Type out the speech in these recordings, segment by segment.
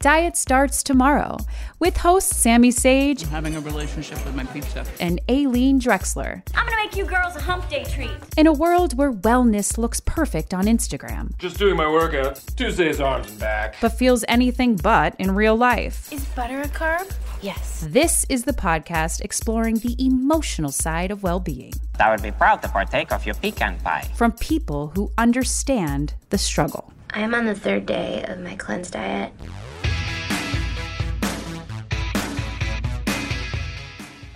Diet Starts Tomorrow with hosts Sammy Sage I'm having a relationship with my pizza. and Aleen Dreksler. I'm gonna make you girls a hump day treat. In a world where wellness looks perfect on Instagram, Just doing my workout. Tuesday's arms and back. but feels anything but in real life. Is butter a carb? Yes. This is the podcast exploring the emotional side of well being I would be proud to partake of your pecan pie. from people who understand the struggle. I am on the third day of my cleanse diet.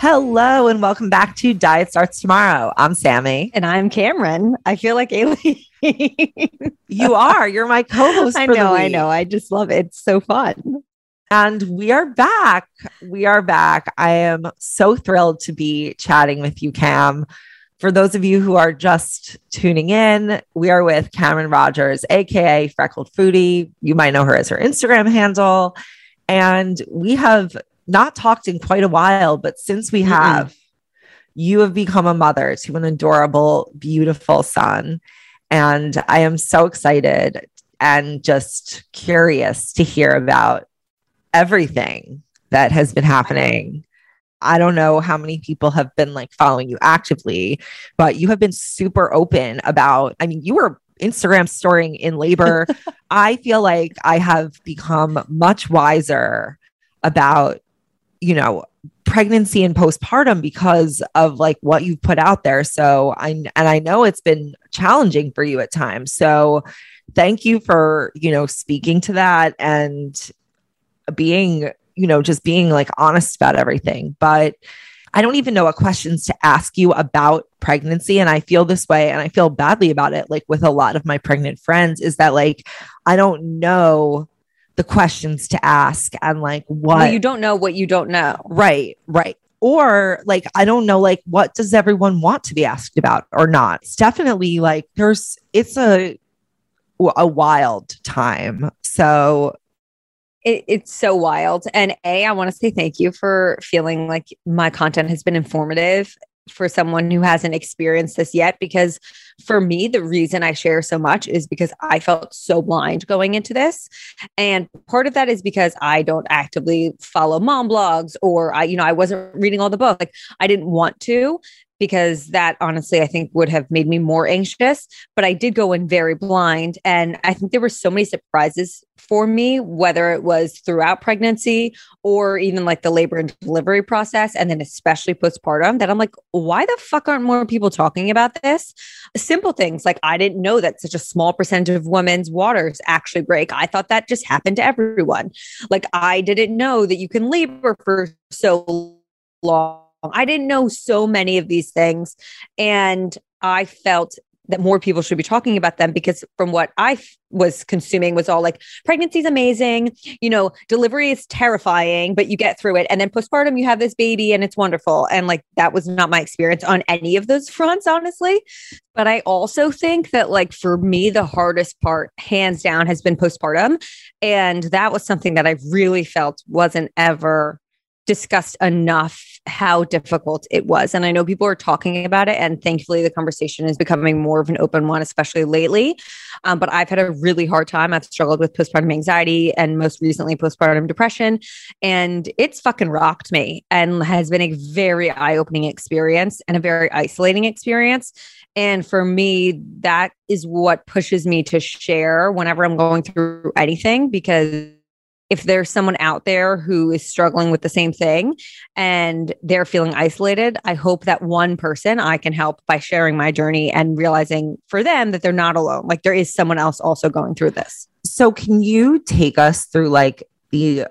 Hello and welcome back to Diet Starts Tomorrow. I'm Sammy. And I'm Cameron. I feel like Aleen. You are. You're my co-host. I know, I know. I just love it. It's so fun. And we are back. We are back. I am so thrilled to be chatting with you, Cam. For those of you who are just tuning in, we are with Cameron Rogers, aka Freckled Foodie. You might know her as her Instagram handle. And we have not talked in quite a while, but since we have, you have become a mother to an adorable, beautiful son. And I am so excited and just curious to hear about everything that has been happening. I don't know how many people have been like following you actively, but you have been super open about, I mean, you were Instagram storing in labor. I feel like I have become much wiser about, you know, pregnancy and postpartum because of like what you've put out there. So I and I know it's been challenging for you at times. So thank you for, you know, speaking to that and being, you know, just being like honest about everything. But I don't even know what questions to ask you about pregnancy. And I feel this way and I feel badly about it, like with a lot of my pregnant friends, is that like I don't know the questions to ask and like what Well, you don't know what you don't know. Right, right. Or like, I don't know, like, what does everyone want to be asked about or not? It's definitely like there's, it's a, a wild time. So, It, it's so wild. And A, I want to say thank you for feeling like my content has been informative for someone who hasn't experienced this yet. Because for me, the reason I share so much is because I felt so blind going into this. And part of that is because I don't actively follow mom blogs or I, you know, I wasn't reading all the books. Like I didn't want to because that honestly I think would have made me more anxious. But I did go in very blind. And I think there were so many surprises for me, whether it was throughout pregnancy or even like the labor and delivery process, and then especially postpartum, that I'm like, why the fuck aren't more people talking about this? Simple things like I didn't know that such a small percentage of women's waters actually break. I thought that just happened to everyone. Like I didn't know that you can labor for so long. I didn't know so many of these things. And I felt that more people should be talking about them because from what I f- was consuming was all like pregnancy is amazing, you know, delivery is terrifying, but you get through it. And then postpartum, you have this baby and it's wonderful. And like that was not my experience on any of those fronts, honestly. But I also think that like for me, the hardest part, hands down, has been postpartum. And that was something that I really felt wasn't ever discussed enough how difficult it was. And I know people are talking about it, and thankfully the conversation is becoming more of an open one, especially lately. Um, but I've had a really hard time. I've struggled with postpartum anxiety and most recently postpartum depression. And it's fucking rocked me and has been a very eye opening experience and a very isolating experience. And for me, that is what pushes me to share whenever I'm going through anything because if there's someone out there who is struggling with the same thing and they're feeling isolated, I hope that one person I can help by sharing my journey and realizing for them that they're not alone. Like there is someone else also going through this. so can you take us through like the,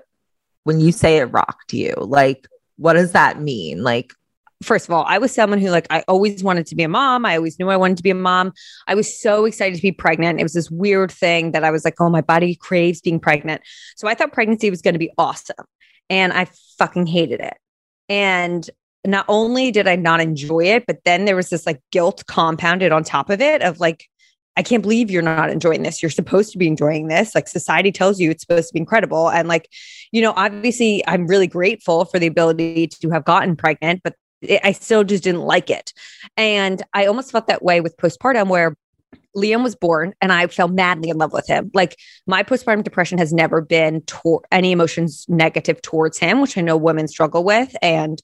when you say it rocked you, like, what does that mean? Like, first of all, I was someone who like I always wanted to be a mom. I always knew I wanted to be a mom. I was so excited to be pregnant. It was this weird thing that I was like, oh, my body craves being pregnant. So I thought pregnancy was going to be awesome. And I fucking hated it. And not only did I not enjoy it, but then there was this like guilt compounded on top of it of like, I can't believe you're not enjoying this. You're supposed to be enjoying this. Like society tells you it's supposed to be incredible. And like, you know, obviously I'm really grateful for the ability to have gotten pregnant, but it, I still just didn't like it. And I almost felt that way with postpartum where Liam was born and I fell madly in love with him. Like my postpartum depression has never been toward any emotions negative towards him, which I know women struggle with. And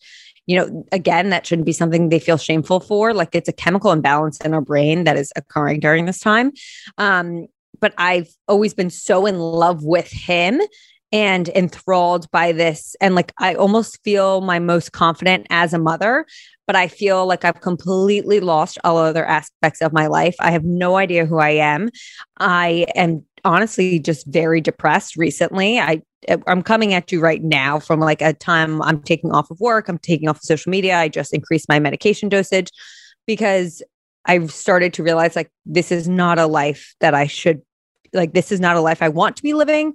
you know, again, that shouldn't be something they feel shameful for. Like it's a chemical imbalance in our brain that is occurring during this time. Um, but I've always been so in love with him and enthralled by this. And like, I almost feel my most confident as a mother, but I feel like I've completely lost all other aspects of my life. I have no idea who I am. I am honestly just very depressed recently. I I'm coming at you right now from like a time I'm taking off of work, I'm taking off of social media. I just increased my medication dosage because I've started to realize like this is not a life that I should like this is not a life I want to be living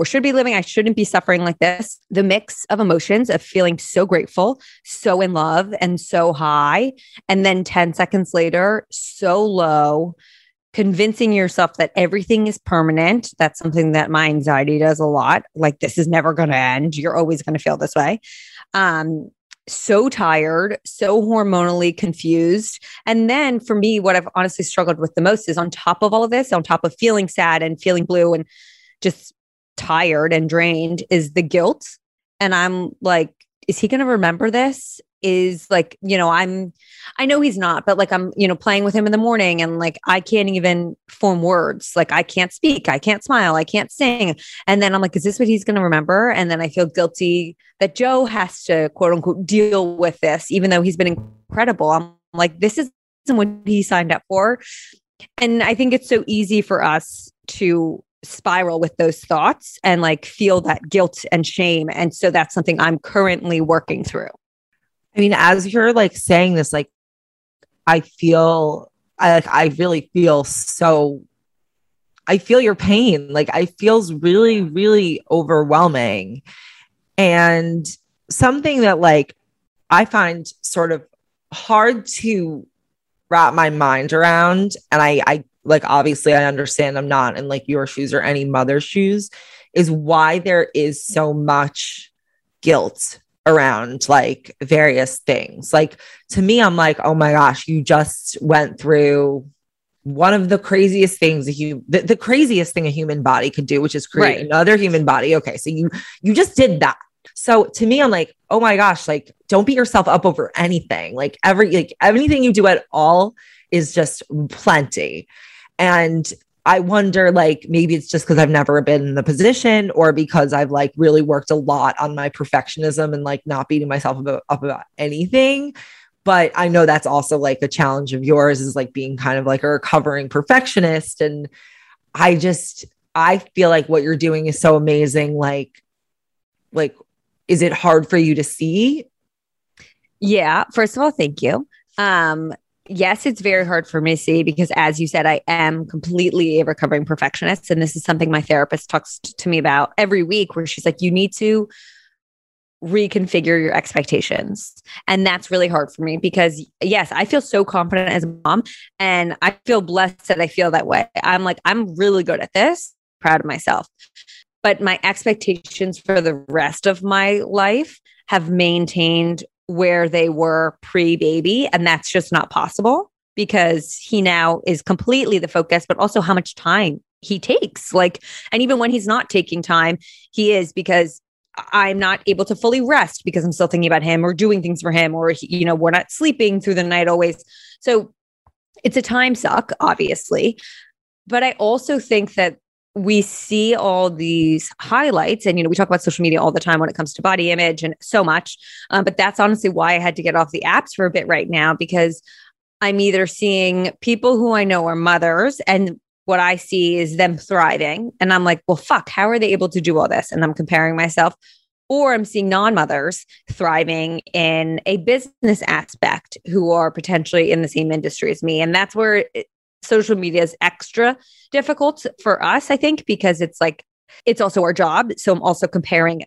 or should be living. I shouldn't be suffering like this. The mix of emotions of feeling so grateful, so in love, and so high. And then 10 seconds later, so low, convincing yourself that everything is permanent. That's something that my anxiety does a lot. Like, this is never going to end. You're always going to feel this way. Um, so tired, so hormonally confused. And then for me, what I've honestly struggled with the most is on top of all of this, on top of feeling sad and feeling blue and just tired and drained, is the guilt. And I'm like, is he going to remember this? is like, you know, I'm, I know he's not, but like I'm, you know, playing with him in the morning and like I can't even form words. Like I can't speak, I can't smile, I can't sing. And then I'm like, is this what he's going to remember? And then I feel guilty that Joe has to quote unquote deal with this, even though he's been incredible. I'm like, this isn't what he signed up for. And I think it's so easy for us to spiral with those thoughts and like feel that guilt and shame. And so that's something I'm currently working through. I mean, as you're like saying this, like I feel I like I really feel so I feel your pain. Like I feels really, really overwhelming. And something that like I find sort of hard to wrap my mind around. And I I like obviously I understand I'm not in like your shoes or any mother's shoes, is why there is so much guilt around like various things. Like to me, I'm like, oh my gosh, you just went through one of the craziest things a human the, the, craziest thing a human body could do, which is create right. another human body. Okay. So you you just did that. So to me, I'm like, oh my gosh, like don't beat yourself up over anything. Like every like anything you do at all is just plenty. And I wonder, like, maybe it's just because I've never been in the position or because I've like really worked a lot on my perfectionism and like not beating myself about, up about anything. But I know that's also like a challenge of yours is like being kind of like a recovering perfectionist. And I just, I feel like what you're doing is so amazing. Like, like, is it hard for you to see? Yeah. First of all, thank you. Um, yes, it's very hard for see because, as you said, I am completely a recovering perfectionist. And this is something my therapist talks to me about every week, where she's like, you need to reconfigure your expectations. And that's really hard for me because, yes, I feel so confident as a mom and I feel blessed that I feel that way. I'm like, I'm really good at this, proud of myself. But my expectations for the rest of my life have maintained where they were pre baby. And that's just not possible because he now is completely the focus, but also how much time he takes. Like, and even when he's not taking time, he is because I'm not able to fully rest because I'm still thinking about him or doing things for him, or, you know, we're not sleeping through the night always. So it's a time suck, obviously. But I also think that we see all these highlights and you know we talk about social media all the time when it comes to body image and so much um, but that's honestly why i had to get off the apps for a bit right now because i'm either seeing people who i know are mothers and what i see is them thriving and i'm like well fuck how are they able to do all this and i'm comparing myself or I'm seeing non mothers thriving in a business aspect who are potentially in the same industry as me. And that's where social media is extra difficult for us, I think, because it's like, it's also our job. So I'm also comparing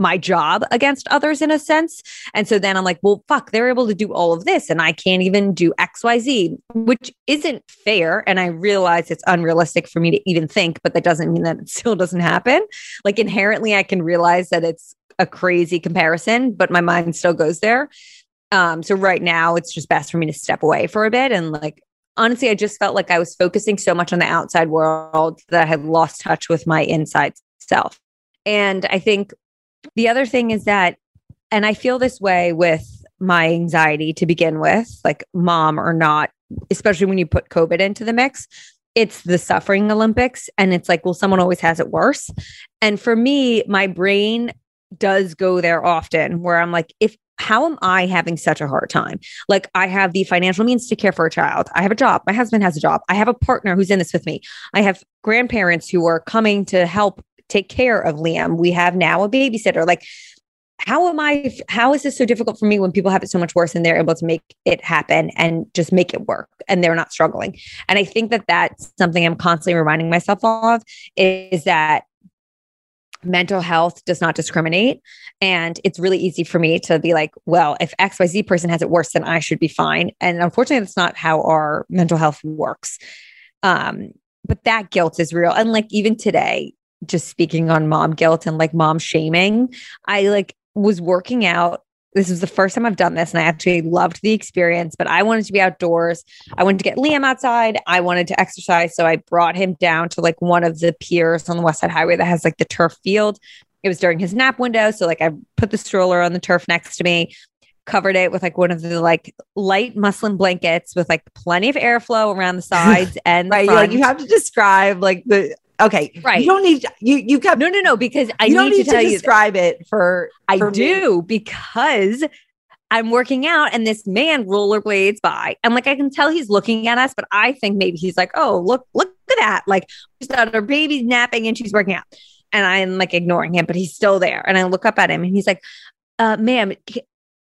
my job against others in a sense. And so then I'm like, well, fuck, they're able to do all of this and I can't even do XYZ, which isn't fair. And I realize it's unrealistic for me to even think, but that doesn't mean that it still doesn't happen. Like inherently, I can realize that it's a crazy comparison, but my mind still goes there. Um, so right now it's just best for me to step away for a bit and like honestly, I just felt like I was focusing so much on the outside world that I had lost touch with my inside self. And I think the other thing is that, and I feel this way with my anxiety to begin with, like mom or not, especially when you put COVID into the mix. It's the suffering Olympics. And it's like, well, someone always has it worse. And for me, my brain does go there often where I'm like, if how am I having such a hard time? Like, I have the financial means to care for a child. I have a job. My husband has a job. I have a partner who's in this with me. I have grandparents who are coming to help take care of Liam. We have now a babysitter. Like, how am I? How is this so difficult for me when people have it so much worse and they're able to make it happen and just make it work and they're not struggling? And I think that that's something I'm constantly reminding myself of is that mental health does not discriminate. And it's really easy for me to be like, well, if XYZ person has it worse, then I should be fine. And unfortunately, that's not how our mental health works. Um, but that guilt is real. And like even today, just speaking on mom guilt and like mom shaming, I like was working out. This was the first time I've done this, and I actually loved the experience. But I wanted to be outdoors. I wanted to get Liam outside. I wanted to exercise. So I brought him down to like one of the piers on the West Side Highway that has like the turf field. It was during his nap window. So like I put the stroller on the turf next to me, covered it with like one of the like light muslin blankets with like plenty of airflow around the sides and right. Like you have to describe like the okay, right. You don't need you you kept no no no because I you don't need, need to tell to you describe it for. I for do because I'm working out and this man rollerblades by. And like I can tell he's looking at us, but I think maybe he's like, oh, look, look at that. Like she's got her baby napping and she's working out. And I'm like ignoring him, but he's still there. And I look up at him and he's like, uh, ma'am,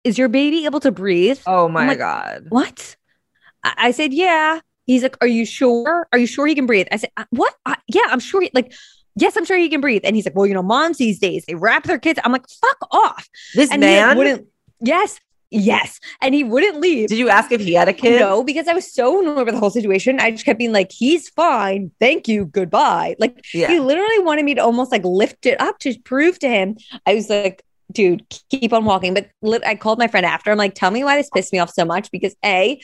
is your baby able to breathe? Oh my like, God. What? I said, yeah. He's like, are you sure? Are you sure he can breathe? I said, "Uh, what? Uh, yeah, I'm sure. He, like, yes, I'm sure he can breathe. And he's like, well, you know, moms these days, they wrap their kids. I'm like, fuck off. This And like, man. wouldn't, yes, yes. And he wouldn't leave. Did you ask if he had a kid? No, because I was so annoyed with the whole situation. I just kept being like, he's fine. Thank you. Goodbye. Like, Yeah. he literally wanted me to almost like lift it up to prove to him. I was like, dude, keep on walking. But I called my friend after. I'm like, tell me why this pissed me off so much because A,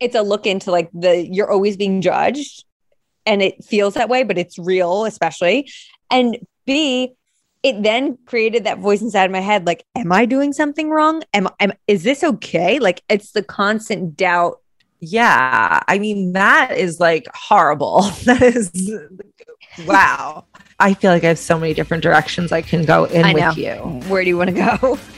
it's a look into like the you're always being judged and it feels that way, but it's real, especially. And B, it then created that voice inside my head like, am I doing something wrong? Am, am is this okay? Like, it's the constant doubt Yeah. I mean, that is like horrible. That is wow. I feel like I have so many different directions I can go in with you. Where do you want to go?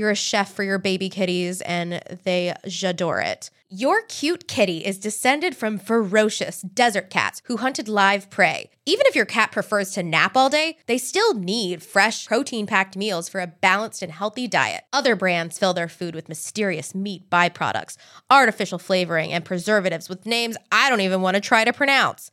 you're a chef for your baby kitties, and they j'adore it. Your cute kitty is descended from ferocious desert cats who hunted live prey. Even if your cat prefers to nap all day, they still need fresh, protein packed meals for a balanced and healthy diet. Other brands fill their food with mysterious meat byproducts, artificial flavoring, and preservatives with names I don't even want to try to pronounce.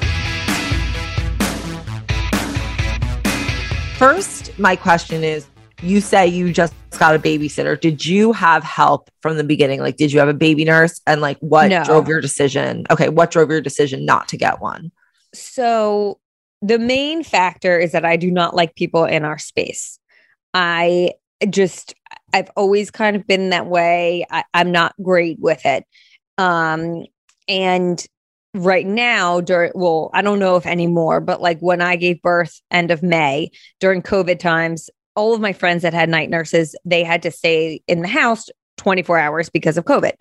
First, my question is you say you just got a babysitter. Did you have help from the beginning? Like, did you have a baby nurse? And like, what No. drove your decision? Okay, what drove your decision not to get one? So the main factor is that I do not like people in our space. I just I've always kind of been that way. I, I'm not great with it. Um and right now during well, I don't know if anymore, but like when I gave birth end of May during COVID times, all of my friends that had night nurses, they had to stay in the house 24 hours because of COVID.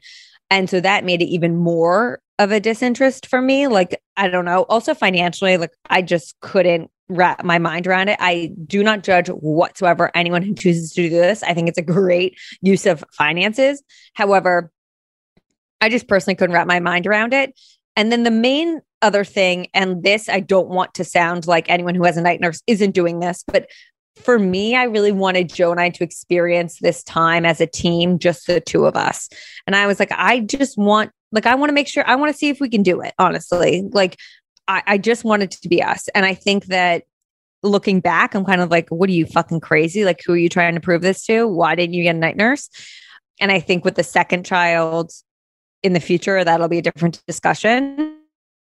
And so that made it even more of a disinterest for me. Like, I don't know. Also, financially, like, I just couldn't wrap my mind around it. I do not judge whatsoever anyone who chooses to do this. I think it's a great use of finances. However, I just personally couldn't wrap my mind around it. And then the main other thing, and this, I don't want to sound like anyone who has a night nurse isn't doing this, but for me, I really wanted Joe and I to experience this time as a team, just the two of us. And I was like, I just want, like, I want to make sure, I want to see if we can do it, honestly. Like, I, I just wanted to be us. And I think that looking back, I'm kind of like, what are you fucking crazy? Like, who are you trying to prove this to? Why didn't you get a night nurse? And I think with the second child in the future, that'll be a different discussion.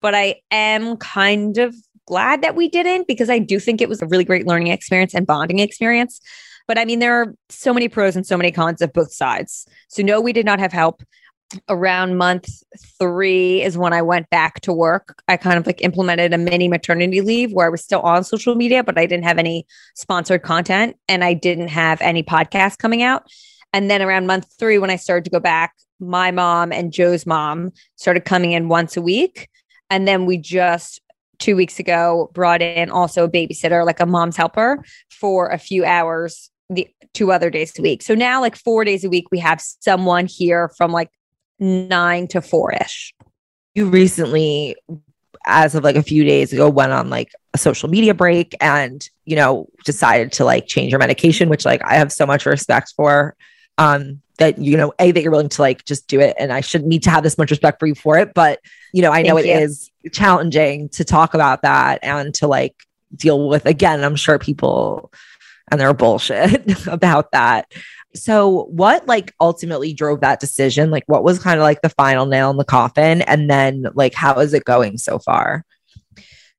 But I am kind of glad that we didn't because I do think it was a really great learning experience and bonding experience. But I mean, there are so many pros and so many cons of both sides. So, no, we did not have help. Around month three is when I went back to work. I kind of like implemented a mini maternity leave where I was still on social media, but I didn't have any sponsored content and I didn't have any podcasts coming out. And then around month three, when I started to go back, my mom and Joe's mom started coming in once a week. And then we just two weeks ago brought in also a babysitter, like a mom's helper, for a few hours the two other days a week. So now, like four days a week, we have someone here from like nine to four ish. You recently, as of like a few days ago, went on like a social media break and, you know, decided to like change your medication, which like I have so much respect for. Um, that you know, a that you're willing to like just do it, and I shouldn't need to have this much respect for you for it. But you know, I know it Thank is you. challenging to talk about that and to like deal with. Again, I'm sure people and they're bullshit about that. So, what like ultimately drove that decision? Like, what was kind of like the final nail in the coffin? And then, like, how is it going so far?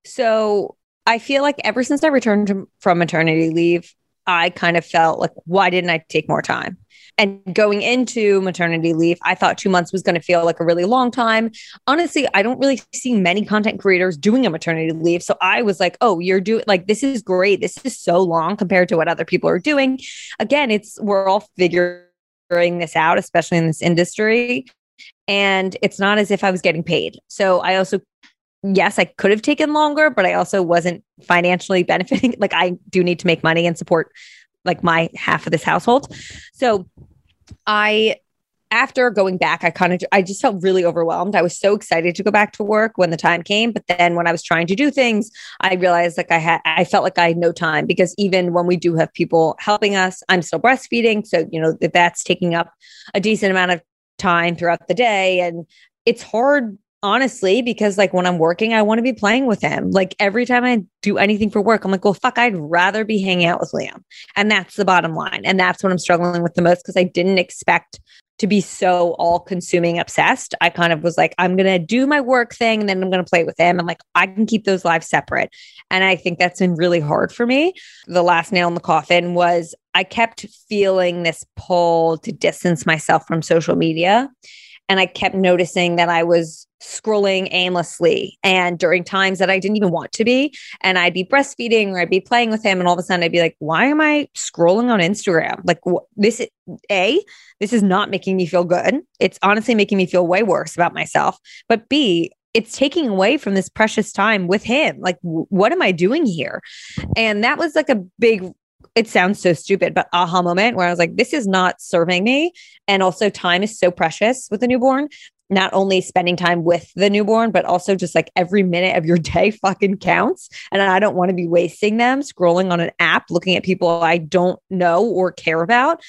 So I feel like ever since I returned from maternity leave, I kind of felt like, why didn't I take more time? And going into maternity leave, I thought two months was going to feel like a really long time. Honestly, I don't really see many content creators doing a maternity leave. So I was like, oh, you're doing like, this is great. This is so long compared to what other people are doing. Again, it's, we're all figuring this out, especially in this industry. And it's not as if I was getting paid. So I also yes, I could have taken longer, but I also wasn't financially benefiting. Like I do need to make money and support like my half of this household. So I after going back, I kind of I just felt really overwhelmed. I was so excited to go back to work when the time came, but then when I was trying to do things, I realized like I had I felt like I had no time because even when we do have people helping us, I'm still breastfeeding, so you know that that's taking up a decent amount of time throughout the day and it's hard honestly, because like when I'm working, I want to be playing with him. Like every time I do anything for work, I'm like, well, fuck, I'd rather be hanging out with Liam. And that's the bottom line. And that's what I'm struggling with the most because I didn't expect to be so all consuming obsessed. I kind of was like, I'm to do my work thing and then I'm to play with him. And like, I can keep those lives separate. And I think that's been really hard for me. The last nail in the coffin was I kept feeling this pull to distance myself from social media. And I kept noticing that I was scrolling aimlessly and during times that I didn't even want to be. And I'd be breastfeeding or I'd be playing with him. And all of a sudden I'd be like, why am I scrolling on Instagram? Like, wh- this, is- A, this is not making me feel good. It's honestly making me feel way worse about myself. But B, it's taking away from this precious time with him. Like, w- what am I doing here? And that was like a big it sounds so stupid, but aha moment where I was like, this is not serving me. And also, time is so precious with a newborn. Not only spending time with the newborn, but also just like every minute of your day fucking counts. And I don't want to be wasting them scrolling on an app, looking at people I don't know or care about.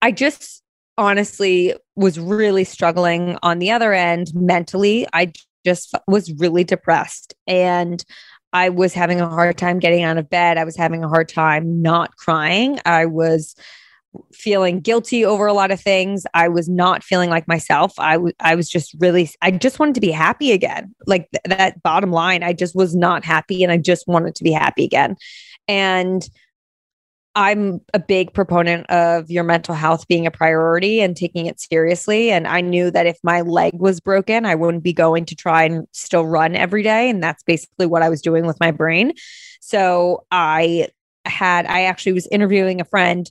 I just honestly was really struggling on the other end mentally. I just was really depressed and I was having a hard time getting out of bed. I was having a hard time not crying. I was feeling guilty over a lot of things. I was not feeling like myself. I, w- I was just really, I just wanted to be happy again. Like th- that bottom line, I just was not happy and I just wanted to be happy again. And I'm a big proponent of your mental health being a priority and taking it seriously. And I knew that if my leg was broken, I wouldn't be going to try and still run every day. And that's basically what I was doing with my brain. So I had, I actually was interviewing a friend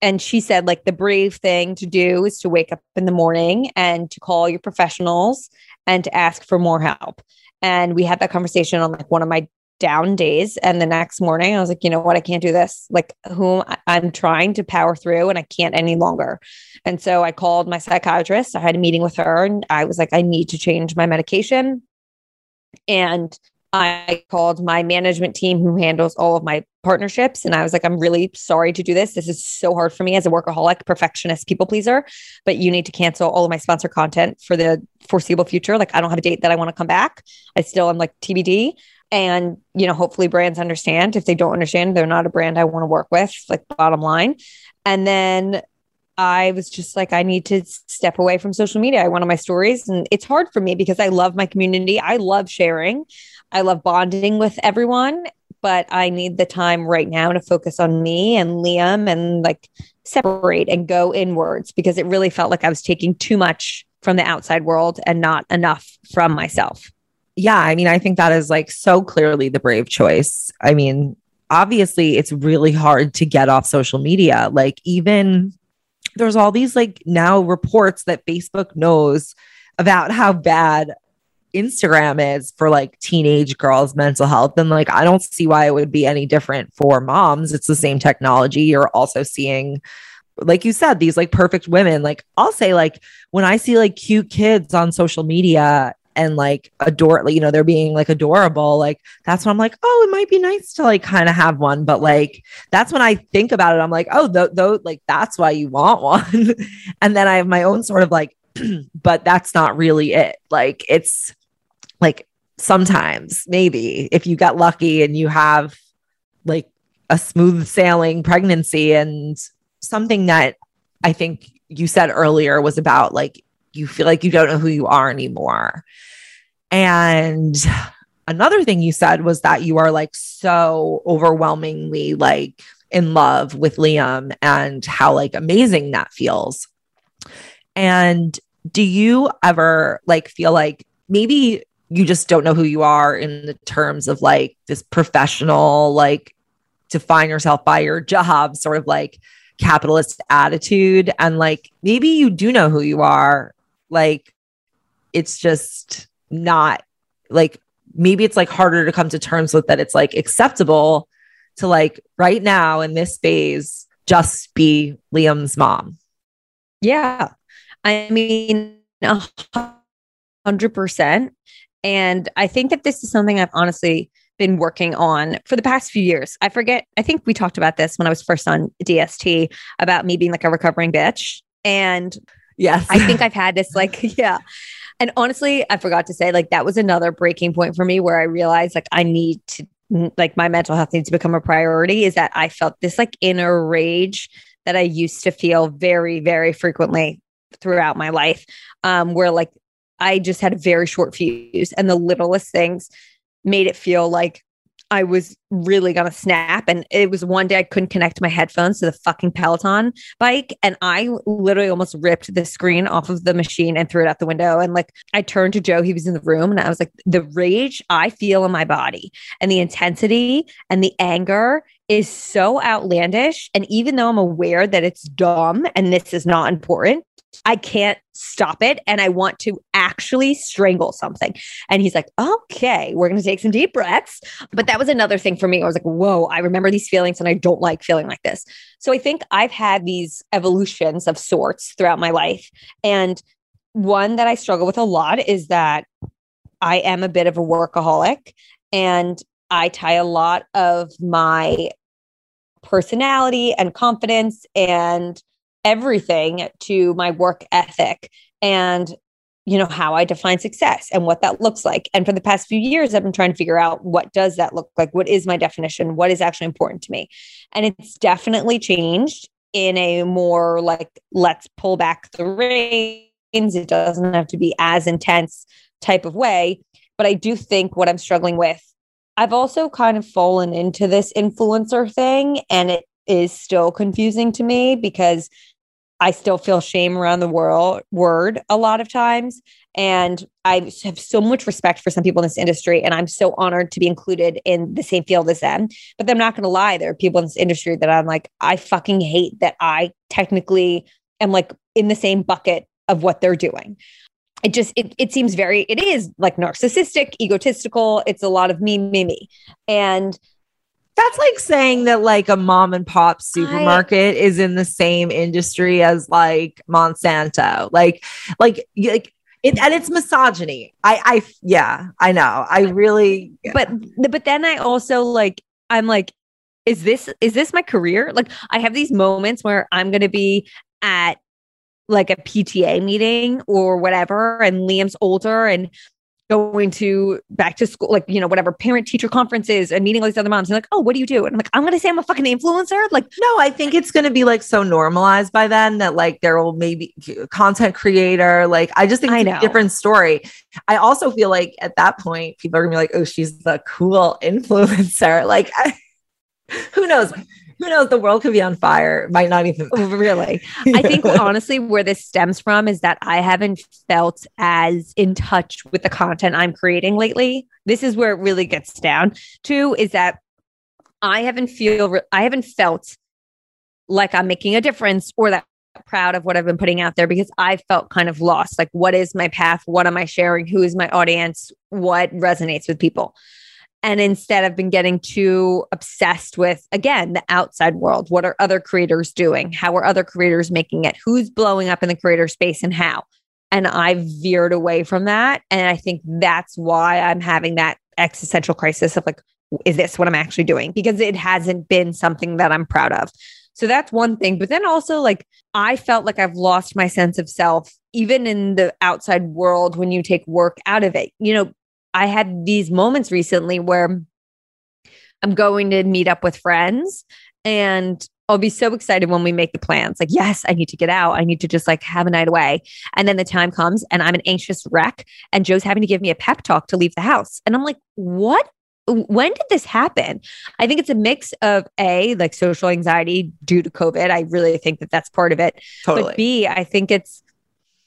and she said like the brave thing to do is to wake up in the morning and to call your professionals and to ask for more help and we had that conversation on like one of my down days. And the next morning, I was like, you know what? I can't do this. Like, whom I'm trying to power through and I can't any longer. And so I called my psychiatrist. I had a meeting with her and I was like, I need to change my medication. And I called my management team who handles all of my partnerships. And I was like, I'm really sorry to do this. This is so hard for me as a workaholic, perfectionist, people pleaser, but you need to cancel all of my sponsor content for the foreseeable future. Like, I don't have a date that I want to come back. I still am like TBD and you know hopefully brands understand. If they don't understand they're not a brand i want to work with like bottom line. And then i was just like i need to step away from social media. I went on my stories. And it's hard for me because i love my community. I love sharing. I love bonding with everyone. But i need the time right now to focus on me and liam and like separate and go inwards because it really felt like i was taking too much from the outside world and not enough from myself yeah, I mean, I think that is like so clearly the brave choice. I mean, obviously, it's really hard to get off social media. Like, even there's all these like now reports that Facebook knows about how bad Instagram is for like teenage girls' mental health. And like, I don't see why it would be any different for moms. It's the same technology. You're also seeing, like you said, these like perfect women. Like, I'll say, like, when I see like cute kids on social media, and like adore, you know, they're being like adorable. Like that's when I'm like, oh, it might be nice to like kind of have one. But like that's when I think about it. I'm like, oh, though, th- like that's why you want one. and then I have my own sort of like, but that's not really it. Like it's like sometimes maybe if you got lucky and you have like a smooth sailing pregnancy and something that I think you said earlier was about like you feel like you don't know who you are anymore. And another thing you said was that you are like so overwhelmingly like in love with Liam and how like amazing that feels. And do you ever like feel like maybe you just don't know who you are in the terms of like this professional, like define yourself by your job, sort of like capitalist attitude? And like maybe you do know who you are like it's just not like maybe it's like harder to come to terms with that it's like acceptable to like right now in this phase just be Liam's mom. Yeah. I mean, a hundred percent. And I think that this is something I've honestly been working on for the past few years. I forget, I think we talked about this when I was first on DST about me being like a recovering bitch. And Yes. I think I've had this like, yeah. And honestly, I forgot to say, like, that was another breaking point for me where I realized, like, I need to, like, my mental health needs to become a priority. Is that I felt this, like, inner rage that I used to feel very, very frequently throughout my life, um, where, like, I just had a very short fuse and the littlest things made it feel like I was really gonna snap. And it was one day I couldn't connect my headphones to the fucking Peloton bike. And I literally almost ripped the screen off of the machine and threw it out the window. And like I turned to Joe, he was in the room, and I was like, the rage I feel in my body and the intensity and the anger is so outlandish. And even though I'm aware that it's dumb and this is not important, I can't stop it. And I want to actually strangle something. And he's like, okay, we're going to take some deep breaths. But that was another thing for me. I was like, whoa, I remember these feelings and I don't like feeling like this. So I think I've had these evolutions of sorts throughout my life. And one that I struggle with a lot is that I am a bit of a workaholic and I tie a lot of my personality and confidence and everything to my work ethic. And you know how i define success and what that looks like. And for the past few years i've been trying to figure out what does that look like? What is my definition? What is actually important to me? And it's definitely changed in a more like let's pull back the reins. It doesn't have to be as intense type of way but i do think what i'm struggling with i've also kind of fallen into this influencer thing and it is still confusing to me because I still feel shame around the world word a lot of times. And I have so much respect for some people in this industry. And I'm so honored to be included in the same field as them. But I'm not going to lie, there are people in this industry that I'm like, I fucking hate that I technically am like in the same bucket of what they're doing. It just, it, it seems very, it is like narcissistic, egotistical. It's a lot of me, me, me. And that's like saying that like a mom and pop supermarket I, is in the same industry as like Monsanto. Like, like, like it, and it's misogyny. I, I, yeah, I know. I really, yeah. but, but then I also like, I'm like, is this, is this my career? Like, I have these moments where I'm going to be at like a PTA meeting or whatever, and Liam's older and going to back to school, like, you know, whatever parent teacher conferences and meeting all these other moms. And like, oh, what do you do? And I'm like, I'm going to say I'm a fucking influencer. Like, no, I think it's going to be like so normalized by then that like there will maybe content creator. Like, I just think I know. different story. I also feel like at that point, people are going to be like, oh, she's the cool influencer. Like, I, who knows? Who knows? The world could be on fire. Might not even really. I think honestly, where this stems from is that I haven't felt as in touch with the content I'm creating lately. This is where it really gets down to is that I haven't feel I haven't felt like I'm making a difference or that proud of what I've been putting out there because I felt kind of lost. Like, what is my path? What am I sharing? Who is my audience? What resonates with people? And instead, I've been getting too obsessed with, again, the outside world. What are other creators doing? How are other creators making it? Who's blowing up in the creator space and how? And I veered away from that. And I think that's why I'm having that existential crisis of like, is this what I'm actually doing? Because it hasn't been something that I'm proud of. So that's one thing. But then also, like, I felt like I've lost my sense of self, even in the outside world when you take work out of it. You know, I had these moments recently where I'm going to meet up with friends and I'll be so excited when we make the plans. Like, yes, I need to get out. I need to just like have a night away. And then the time comes and I'm an anxious wreck. And Joe's having to give me a pep talk to leave the house. And I'm like, what? When did this happen? I think it's a mix of A, like social anxiety due to COVID. I really think that that's part of it. Totally. But B, I think it's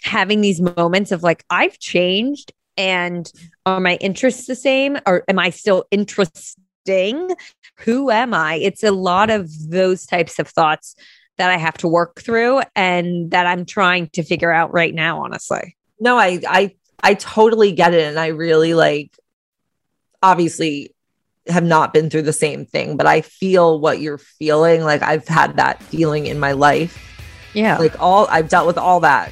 having these moments of like, I've changed and are my interests the same or am I still interesting? Who am I? It's a lot of those types of thoughts that I have to work through and that I'm trying to figure out right now, honestly. No, I I I totally get it. And I really like obviously have not been through the same thing, but I feel what you're feeling. Like I've had that feeling in my life. Yeah. Like all I've dealt with all that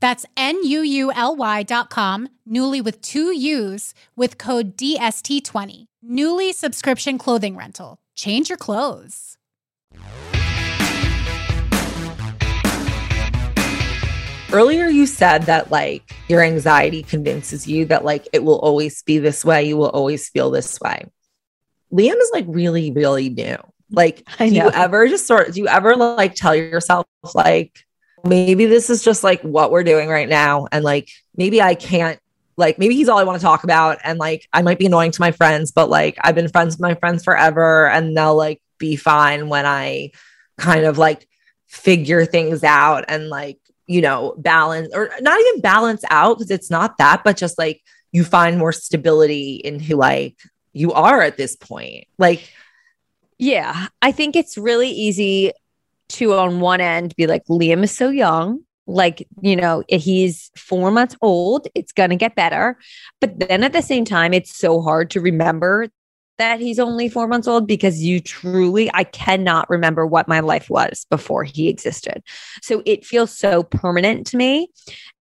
That's N-U-U-L-Y dot com, Nuuly with two U's, with code DST20. Nuuly subscription clothing rental. Change your clothes. Earlier, you said that like your anxiety convinces you that like it will always be this way, you will always feel this way. Liam is like really, really new. Like, do you ever just sort? Do you ever like tell yourself like, maybe this is just like what we're doing right now? And like maybe I can't like maybe he's all I want to talk about. And like I might be annoying to my friends, but like I've been friends with my friends forever and they'll like be fine when I kind of like figure things out and like you know, balance or not even balance out because it's not that, but just like you find more stability in who like you are at this point. Like, yeah, I think it's really easy to, on one end, be like, Liam is so young. Like, you know, he's four months old, it's going to get better. But then at the same time, it's so hard to remember that he's only four months old because you truly, I cannot remember what my life was before he existed. So it feels so permanent to me.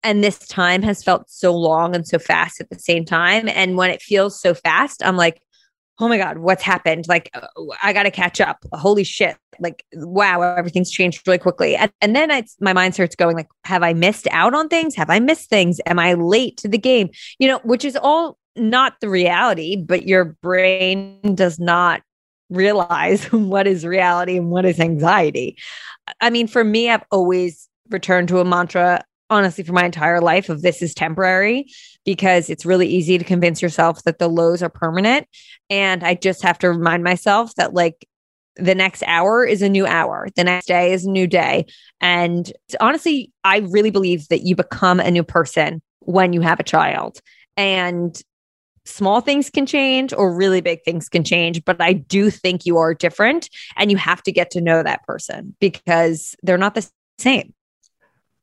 And this time has felt so long and so fast at the same time. And when it feels so fast, I'm like, oh my God, what's happened? Like, uh, I got to catch up. Holy shit. Like, wow, everything's changed really quickly. And, and then it's, my mind starts going like, have I missed out on things? Have I missed things? Am I late to the game? You know, which is all not the reality, but your brain does not realize what is reality and what is anxiety. I mean, for me, I've always returned to a mantra, honestly, for my entire life of this is temporary because it's really easy to convince yourself that the lows are permanent. And I just have to remind myself that, like, the next hour is a new hour. The next day is a new day. And honestly, I really believe that you become a new person when you have a child. And small things can change or really big things can change, but I do think you are different and you have to get to know that person because they're not the same.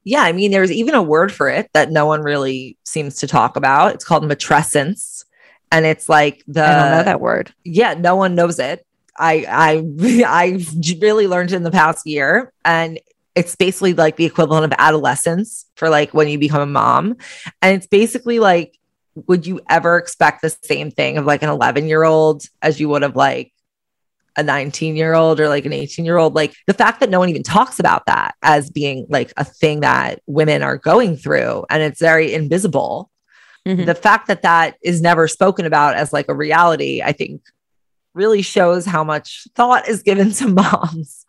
Yeah, I mean, there's even a word for it that no one really seems to talk about. It's called matrescence. And it's like the I don't know that word. Yeah, no one knows it. I I I've really learned in the past year and it's basically like the equivalent of adolescence for like when you become a mom. And it's basically like would you ever expect the same thing of like an 11 year old as you would of like a 19 year old or like an 18 year old? Like the fact that no one even talks about that as being like a thing that women are going through and it's very invisible. Mm-hmm. The fact that that is never spoken about as like a reality, I think really shows how much thought is given to moms.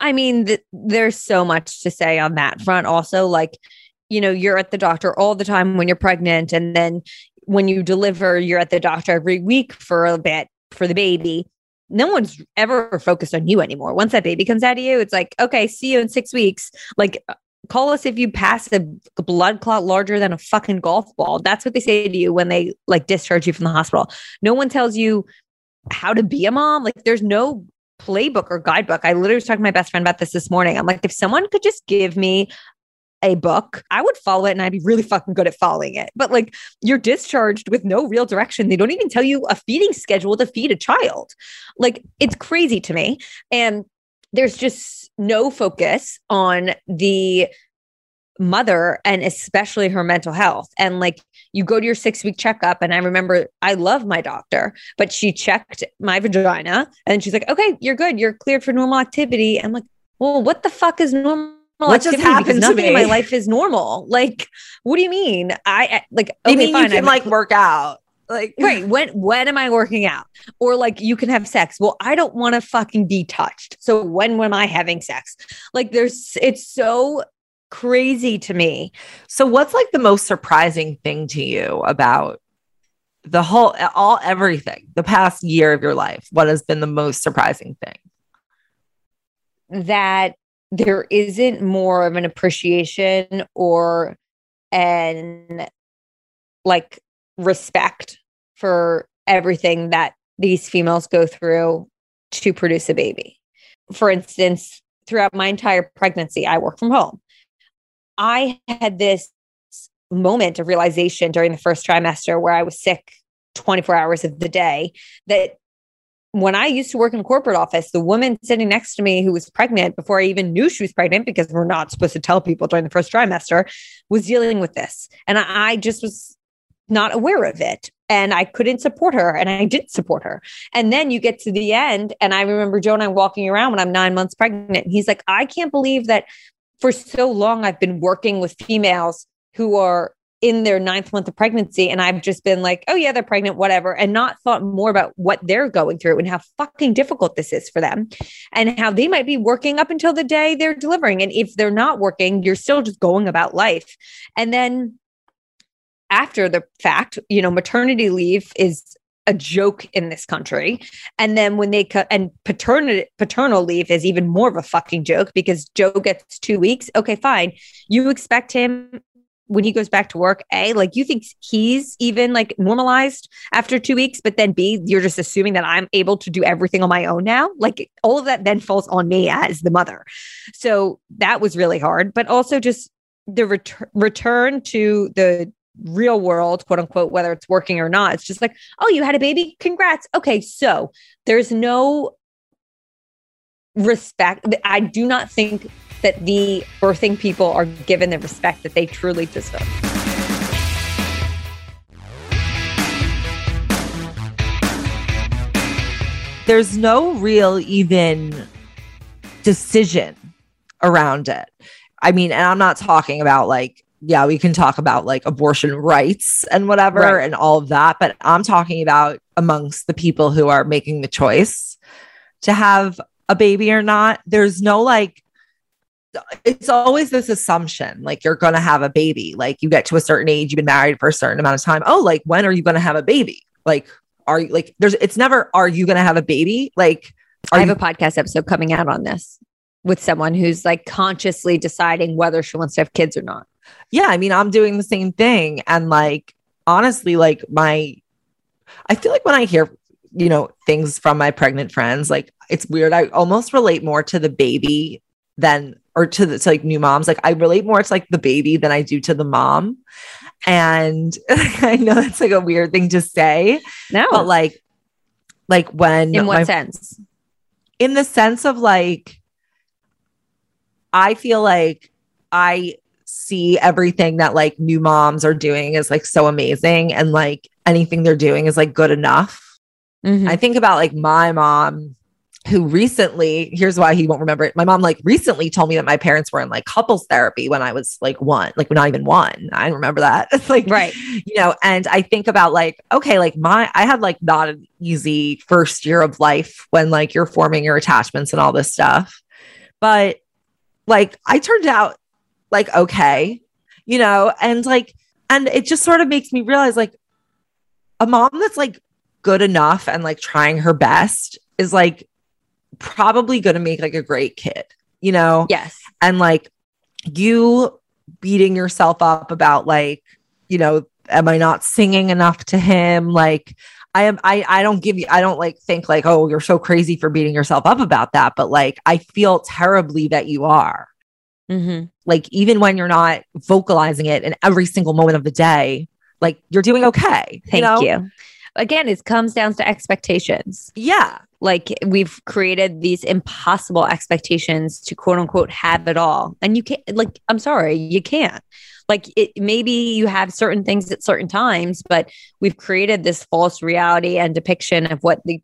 I mean, th- there's so much to say on that front. Also, like, you know, you're at the doctor all the time when you're pregnant. And then when you deliver, you're at the doctor every week for a bit for the baby. No one's ever focused on you anymore. Once that baby comes out of you, it's like, okay, see you in six weeks. Like, uh, call us if you pass a blood clot larger than a fucking golf ball. That's what they say to you when they like discharge you from the hospital. No one tells you how to be a mom. Like, there's no playbook or guidebook. I literally was talking to my best friend about this this morning. I'm like, if someone could just give me a book, I would follow it and I'd be really fucking good at following it. But like you're discharged with no real direction. They don't even tell you a feeding schedule to feed a child. Like it's crazy to me. And there's just no focus on the mother and especially her mental health. And like you go to your six week checkup. And I remember I love my doctor, but she checked my vagina and she's like, okay, you're good. You're cleared for normal activity. I'm like, well, what the fuck is normal? What just happened to me? in my life is normal. Like, what do you mean? I, like. Okay, mean fine, you can I'm, like work out? Like, right? When when am I working out? Or like, you can have sex. Well, I don't want to fucking be touched. So when am I having sex? Like, there's. It's so crazy to me. So, what's like the most surprising thing to you about the whole all everything the past year of your life? What has been the most surprising thing? That there isn't more of an appreciation or an like respect for everything that these females go through to produce a baby. For instance, throughout my entire pregnancy, I work from home. I had this moment of realization during the first trimester where I was sick 24 hours of the day that when I used to work in corporate office, the woman sitting next to me who was pregnant before I even knew she was pregnant, because we're not supposed to tell people during the first trimester, was dealing with this. And I just was not aware of it. And I couldn't support her and I didn't support her. And then you get to the end. And I remember Joe and I walking around when I'm nine months pregnant. He's like, I can't believe that for so long I've been working with females who are in their ninth month of pregnancy and I've just been like, oh yeah, they're pregnant, whatever, and not thought more about what they're going through and how fucking difficult this is for them and how they might be working up until the day they're delivering. And if they're not working, you're still just going about life. And then after the fact, you know, maternity leave is a joke in this country. And then when they cut and paternal paternal leave is even more of a fucking joke because Joe gets two weeks. Okay, fine. You expect him when he goes back to work, A, like you think he's even like normalized after two weeks, but then B, you're just assuming that I'm able to do everything on my own now. Like all of that then falls on me as the mother. So that was really hard, but also just the ret- return to the real world, quote unquote, whether it's working or not. It's just like, oh, you had a baby? Congrats. Okay. So there's no respect. I do not think that the birthing people are given the respect that they truly deserve. There's no real even decision around it. I mean, and I'm not talking about like, yeah, we can talk about like abortion rights and whatever right. and all of that, but I'm talking about amongst the people who are making the choice to have a baby or not. There's no like it's always this assumption like you're going to have a baby like you get to a certain age you've been married for a certain amount of time. Oh like when are you going to have a baby? Like are you like there's it's never are you going to have a baby? Like i have you- a podcast episode coming out on this with someone who's like consciously deciding whether she wants to have kids or not. Yeah i mean i'm doing the same thing and like honestly like my i feel like when i hear you know things from my pregnant friends like it's weird i almost relate more to the baby than or to the to like new moms. Like I relate more to like the baby than I do to the mom. And I know that's like a weird thing to say. No. But like like when in what my, sense? In the sense of like I feel like I see everything that like new moms are doing is like so amazing and like anything they're doing is like good enough. Mm-hmm. I think about like my mom who recently, here's why he won't remember it. My mom like recently told me that my parents were in like couples therapy when I was like one, like not even one. I remember that. It's like, right. You know, and I think about like, okay, like my, I had like not an easy first year of life when like you're forming your attachments and all this stuff. But like I turned out like okay, you know, and like, and it just sort of makes me realize like a mom that's like good enough and like trying her best is like probably going to make like a great kid, you know? Yes. And like you beating yourself up about like, you know, am I not singing enough to him? Like, I am I I don't give you I don't like think like oh you're so crazy for beating yourself up about that but like I feel terribly that you are mm-hmm. like even when you're not vocalizing it in every single moment of the day like you're doing okay thank you, know? you again it comes down to expectations. Yeah. Like we've created these impossible expectations to quote unquote have it all. And you can't like i'm sorry you can't. Like it maybe you have certain things at certain times but we've created this false reality and depiction of what the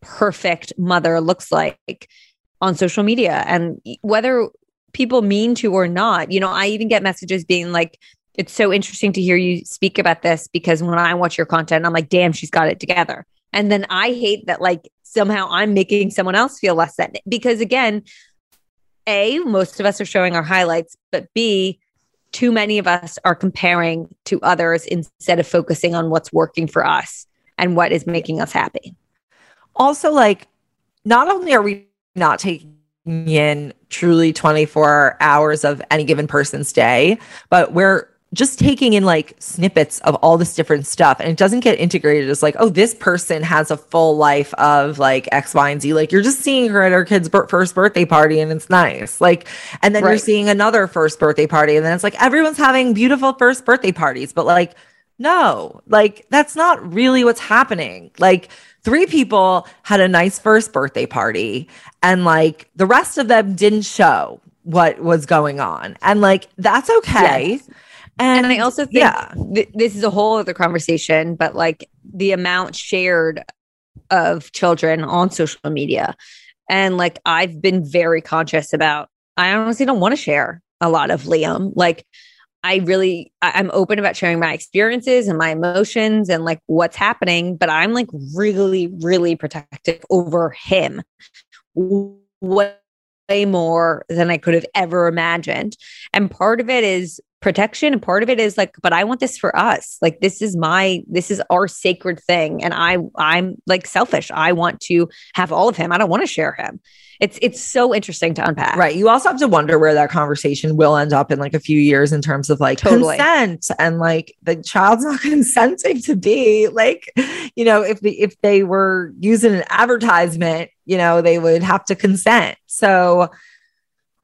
perfect mother looks like on social media. And whether people mean to or not you know i even get messages being like it's so interesting to hear you speak about this because when i watch your content i'm like damn she's got it together and then i hate that like somehow I'm making someone else feel less than because again, A, most of us are showing our highlights, but B, too many of us are comparing to others instead of focusing on what's working for us and what is making us happy. Also, like, not only are we not taking in truly 24 hours of any given person's day, but we're just taking in like snippets of all this different stuff and it doesn't get integrated as like oh this person has a full life of like x y and z. Like you're just seeing her at her kid's first birthday party and it's nice. Like and then right. you're seeing another first birthday party and then it's like everyone's having beautiful first birthday parties. But like no. Like that's not really what's happening. Like three people had a nice first birthday party and like the rest of them didn't show what was going on. And like that's okay. Yes and, and I also think yeah. th- this is a whole other conversation, but like the amount shared of children on social media. And like I've been very conscious about I honestly don't want to share a lot of Liam. Like, I really, I, I'm open about sharing my experiences and my emotions and like what's happening, but I'm like really, really protective over him. Way more than I could have ever imagined. And part of it is protection and part of it is like but i want this for us. Like this is my this is our sacred thing and i i'm like selfish. I want to have all of him. I don't want to share him. It's it's so interesting to unpack. Right. You also have to wonder where that conversation will end up in like a few years in terms of like Totally. consent and like the child's not consenting to be like you know if the, if they were using an advertisement you know they would have to consent. So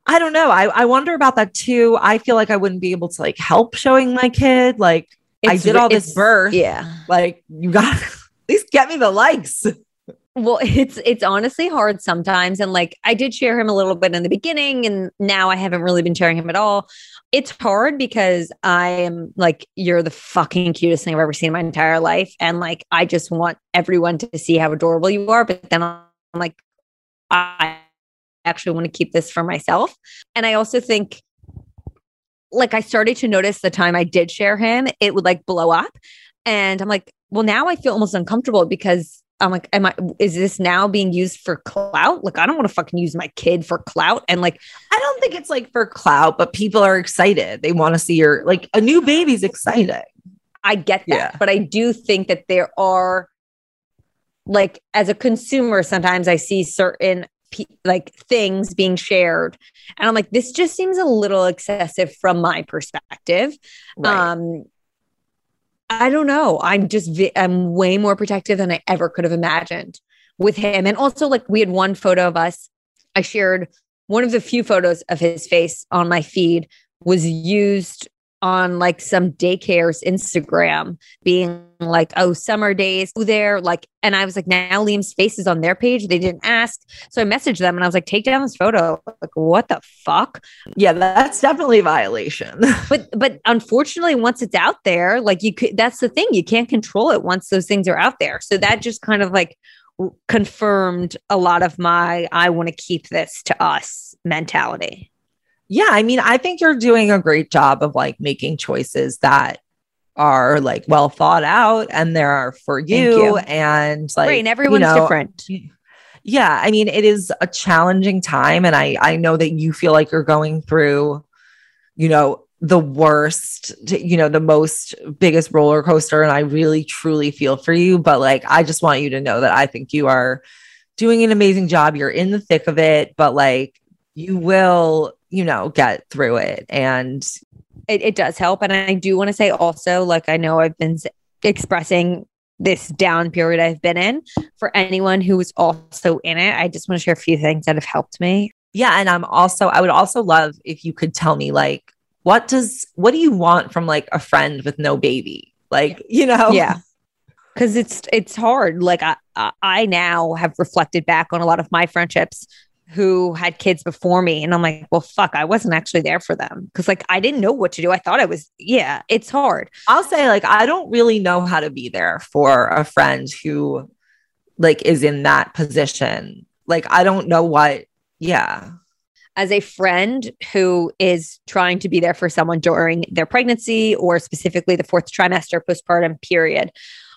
I don't know. I, I wonder about that too. I feel like I wouldn't be able to like help showing my kid. Like I did all this birth. yeah Like you got at least get me the likes. well it's it's honestly hard sometimes and like i did share him a little bit in the beginning and now i haven't really been sharing him at all it's hard because i am like you're the fucking cutest thing i've ever seen in my entire life and like i just want everyone to see how adorable you are but then i'm like i actually want to keep this for myself and i also think like i started to notice the time i did share him it would like blow up and i'm like well now i feel almost uncomfortable because I'm like, am I, is this now being used for clout? Like, I don't want to fucking use my kid for clout. And like, I don't think it's like for clout, but people are excited. They want to see your like a new baby's exciting. I get that. Yeah. But I do think that there are, like, as a consumer, sometimes I see certain pe- like things being shared. And I'm like, this just seems a little excessive from my perspective. Right. Um, I don't know. I'm just, vi- I'm way more protective than I ever could have imagined with him. And also, like, we had one photo of us. I shared one of the few photos of his face on my feed was used on like some daycare's Instagram, being like, oh, summer days there. Like, and I was like, now Liam's face is on their page. They didn't ask. So I messaged them and I was like, take down this photo. Like, what the fuck? yeah, that's definitely a violation. but but unfortunately once it's out there like you could that's the thing you can't control it once those things are out there so that just kind of like confirmed a lot of my i want to keep this to us mentality yeah, I mean, I think you're doing a great job of like making choices that are like well thought out and there are for you, you. and like right and you everyone's know, different yeah i mean it is a challenging time and i i know that you feel like you're going through you know the worst you know the most biggest roller coaster and i really truly feel for you but like i just want you to know that i think you are doing an amazing job you're in the thick of it but like you will you know get through it. And it, it does help. And i do want to say also like i know i've been expressing this down period i've been in. For anyone who is also in it i just want to share a few things that have helped me. Yeah and i'm also i would also love if you could tell me like what does what do you want from like a friend with no baby? Like you know? Yeah. Because it's it's hard. Like I i now have reflected back on a lot of my friendships who had kids before me and i'm like well fuck i wasn't actually there for them because like i didn't know what to do i thought i was yeah it's hard I'll say like I don't really know how to be there for a friend who like is in that position. Like I don't know what yeah. as a friend who is trying to be there for someone during their pregnancy or specifically the fourth trimester postpartum period,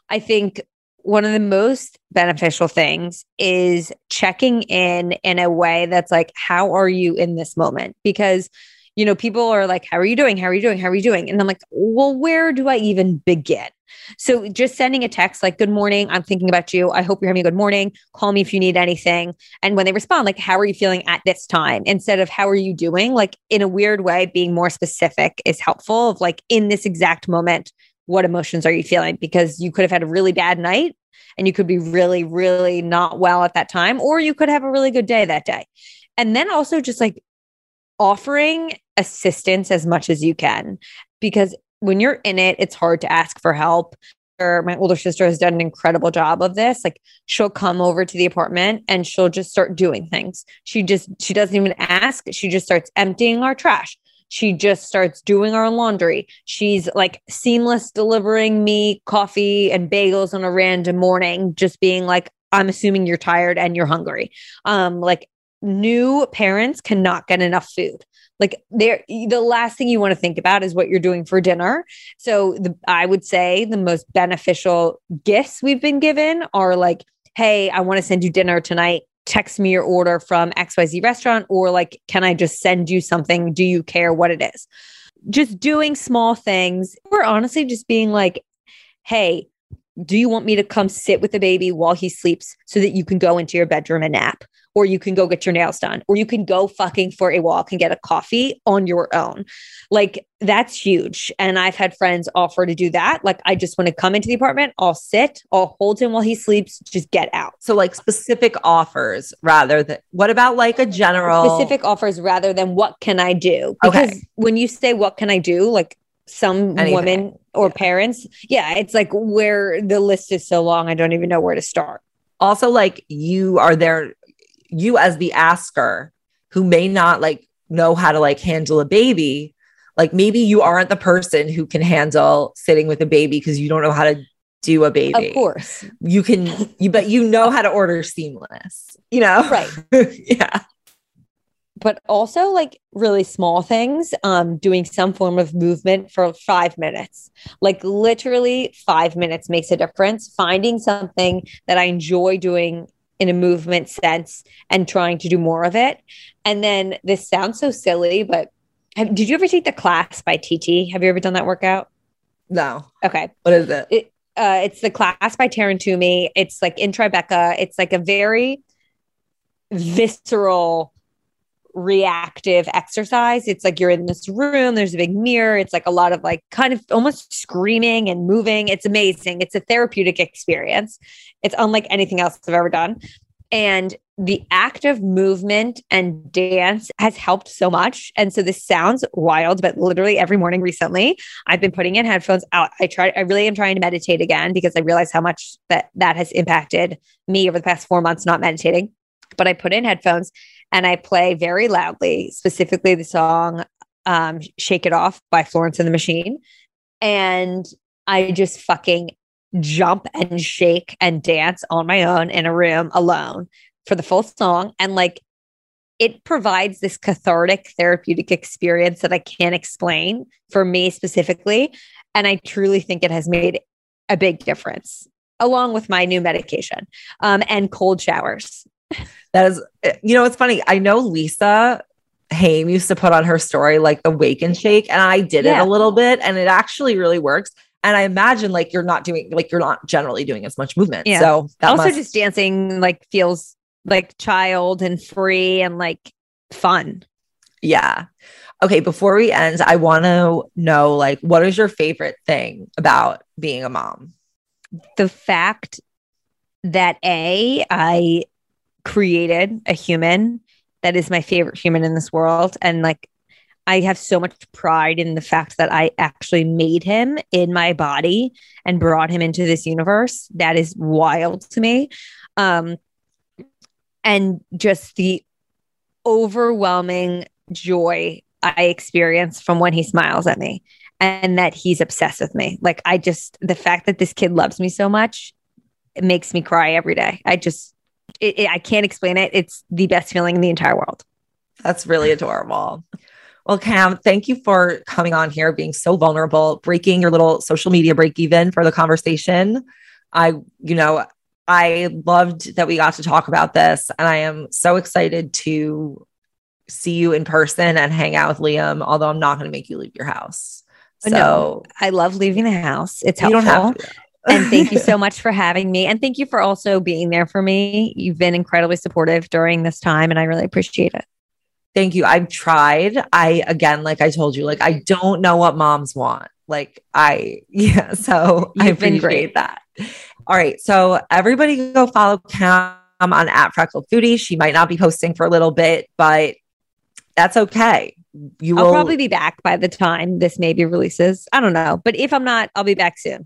I think one of the most beneficial things is checking in in a way that's like, how are you in this moment? Because you know, people are like, How are you doing? How are you doing? How are you doing? And I'm like, Well, where do I even begin? So just sending a text like, Good morning. I'm thinking about you. I hope you're having a good morning. Call me if you need anything. And when they respond, like, How are you feeling at this time? Instead of How are you doing? Like, in a weird way, being more specific is helpful of like, in this exact moment, what emotions are you feeling? Because you could have had a really bad night and you could be really, really not well at that time, or you could have a really good day that day. And then also just like offering assistance as much as you can because when you're in it, it's hard to ask for help. My older sister has done an incredible job of this. Like she'll come over to the apartment and she'll just start doing things. She just she doesn't even ask. She just starts emptying our trash. She just starts doing our laundry. She's like seamless delivering me coffee and bagels on a random morning, just being like, I'm assuming you're tired and you're hungry. Um, like new parents cannot get enough food. Like they're the last thing you want to think about is what you're doing for dinner. So the, I would say the most beneficial gifts we've been given are like, hey, I want to send you dinner tonight. Text me your order from XYZ restaurant, or like, can I just send you something? Do you care what it is? Just doing small things, or honestly, just being like, hey, do you want me to come sit with the baby while he sleeps so that you can go into your bedroom and nap? Or you can go get your nails done, or you can go fucking for a walk and get a coffee on your own. Like that's huge. And I've had friends offer to do that. Like, I just want to come into the apartment, I'll sit, I'll hold him while he sleeps, just get out. So, like specific offers rather than what about like a general specific offers rather than what can I do? Because Okay. when you say what can I do, like some Anything. women or parents, yeah, it's like where the list is so long, I don't even know where to start. also like you are there you as the asker who may not like know how to like handle a baby like maybe you aren't the person who can handle sitting with a baby because you don't know how to do a baby Of course. you can you but you know how to order seamless you know Right. yeah but also like really small things um doing some form of movement for 5 minutes like literally 5 minutes makes a difference finding something that i enjoy doing in a movement sense and trying to do more of it. And then this sounds so silly but have, did you ever take the class by tt have you ever done that workout? No. Okay. What is it? It uh it's the class by Taryn Toomey. It's like in Tribeca. It's like a very visceral reactive exercise. It's like you're in this room, there's a big mirror. It's like a lot of like kind of almost screaming and moving. It's amazing. It's a therapeutic experience. It's unlike anything else I've ever done. And the act of movement and dance has helped so much. And so this sounds wild, but literally every morning recently, I've been putting in headphones out. I try, I really am trying to meditate again because I realize how much that that has impacted me over the past four months not meditating. But I put in headphones and I play very loudly, specifically the song um, Shake It Off by Florence and the Machine. And I just fucking jump and shake and dance on my own in a room alone for the full song. And like it provides this cathartic therapeutic experience that I can't explain for me specifically. And I truly think it has made a big difference along with my new medication um, and cold showers. that is eh, you know it's funny i know lisa Haim used to put on her story like the wake and shake and i did Yeah. it a little bit and it actually really works and i imagine like you're not doing like you're not generally doing as much movement Yeah. so also, must- just dancing like feels like child and free and like fun. Yeah. Okay. Before we end, I want to know like, what is your favorite thing about being a mom? The fact that A, I created a human that is my favorite human in this world. And like, I have so much pride in the fact that I actually made him in my body and brought him into this universe. That is wild to me. Um, and just the overwhelming joy I experience from when he smiles at me and that he's obsessed with me. Like, I just, the fact that this kid loves me so much, it makes me cry every day. I just, it, it- I can't explain it. It's the best feeling in the entire world. That's really adorable. Well, Cam, thank you for coming on here, being so vulnerable, breaking your little social media break even for the conversation. I, you know, I loved that we got to talk about this, and I am so excited to see you in person and hang out with Liam. Although I'm not going to make you leave your house. Oh, so No, I love leaving the house. It's you helpful. don't have to. And thank you so much for having me. And thank you for also being there for me. You've been incredibly supportive during this time, and I really appreciate it. Thank you. I've tried. I again, like I told you, like I don't know what moms want. Like I, yeah. So You've been great. that. All right. So everybody go follow Cam on at Freckled Foodie. She might not be posting for a little bit, but that's okay. You I'll will probably be back by the time this maybe releases. I don't know. But if I'm not, I'll be back soon.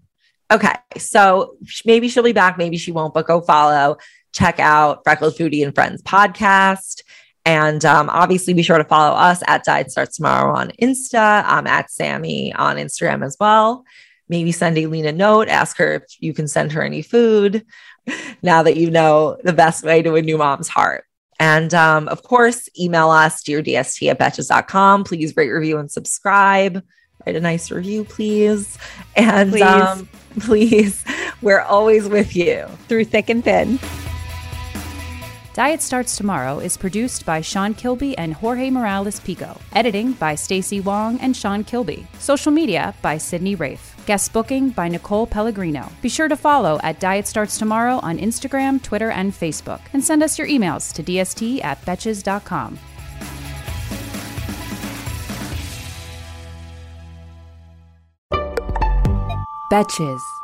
Okay. So maybe she'll be back, maybe she won't, but go follow, check out Freckled Foodie and Friends podcast. And um, obviously be sure to follow us at Diet Starts Tomorrow on Insta. I'm at Sammy on Instagram as well. Maybe send Aleen a note, ask her if you can send her any food now that you know the best way to a new mom's heart. And um, of course, email us, deardst at betches.com. Please rate, review, and subscribe. Write a nice review, please. And Please. Um, please, we're always with you. Through thick and thin. Diet Starts Tomorrow is produced by Sean Kilby and Jorge Morales Pico. Editing by Stacey Wong and Sean Kilby. Social media by Sydney Rafe. Guest booking by Nicole Pellegrino. Be sure to follow at Diet Starts Tomorrow on Instagram, Twitter, and Facebook. And send us your emails to dst at betches.com. Betches.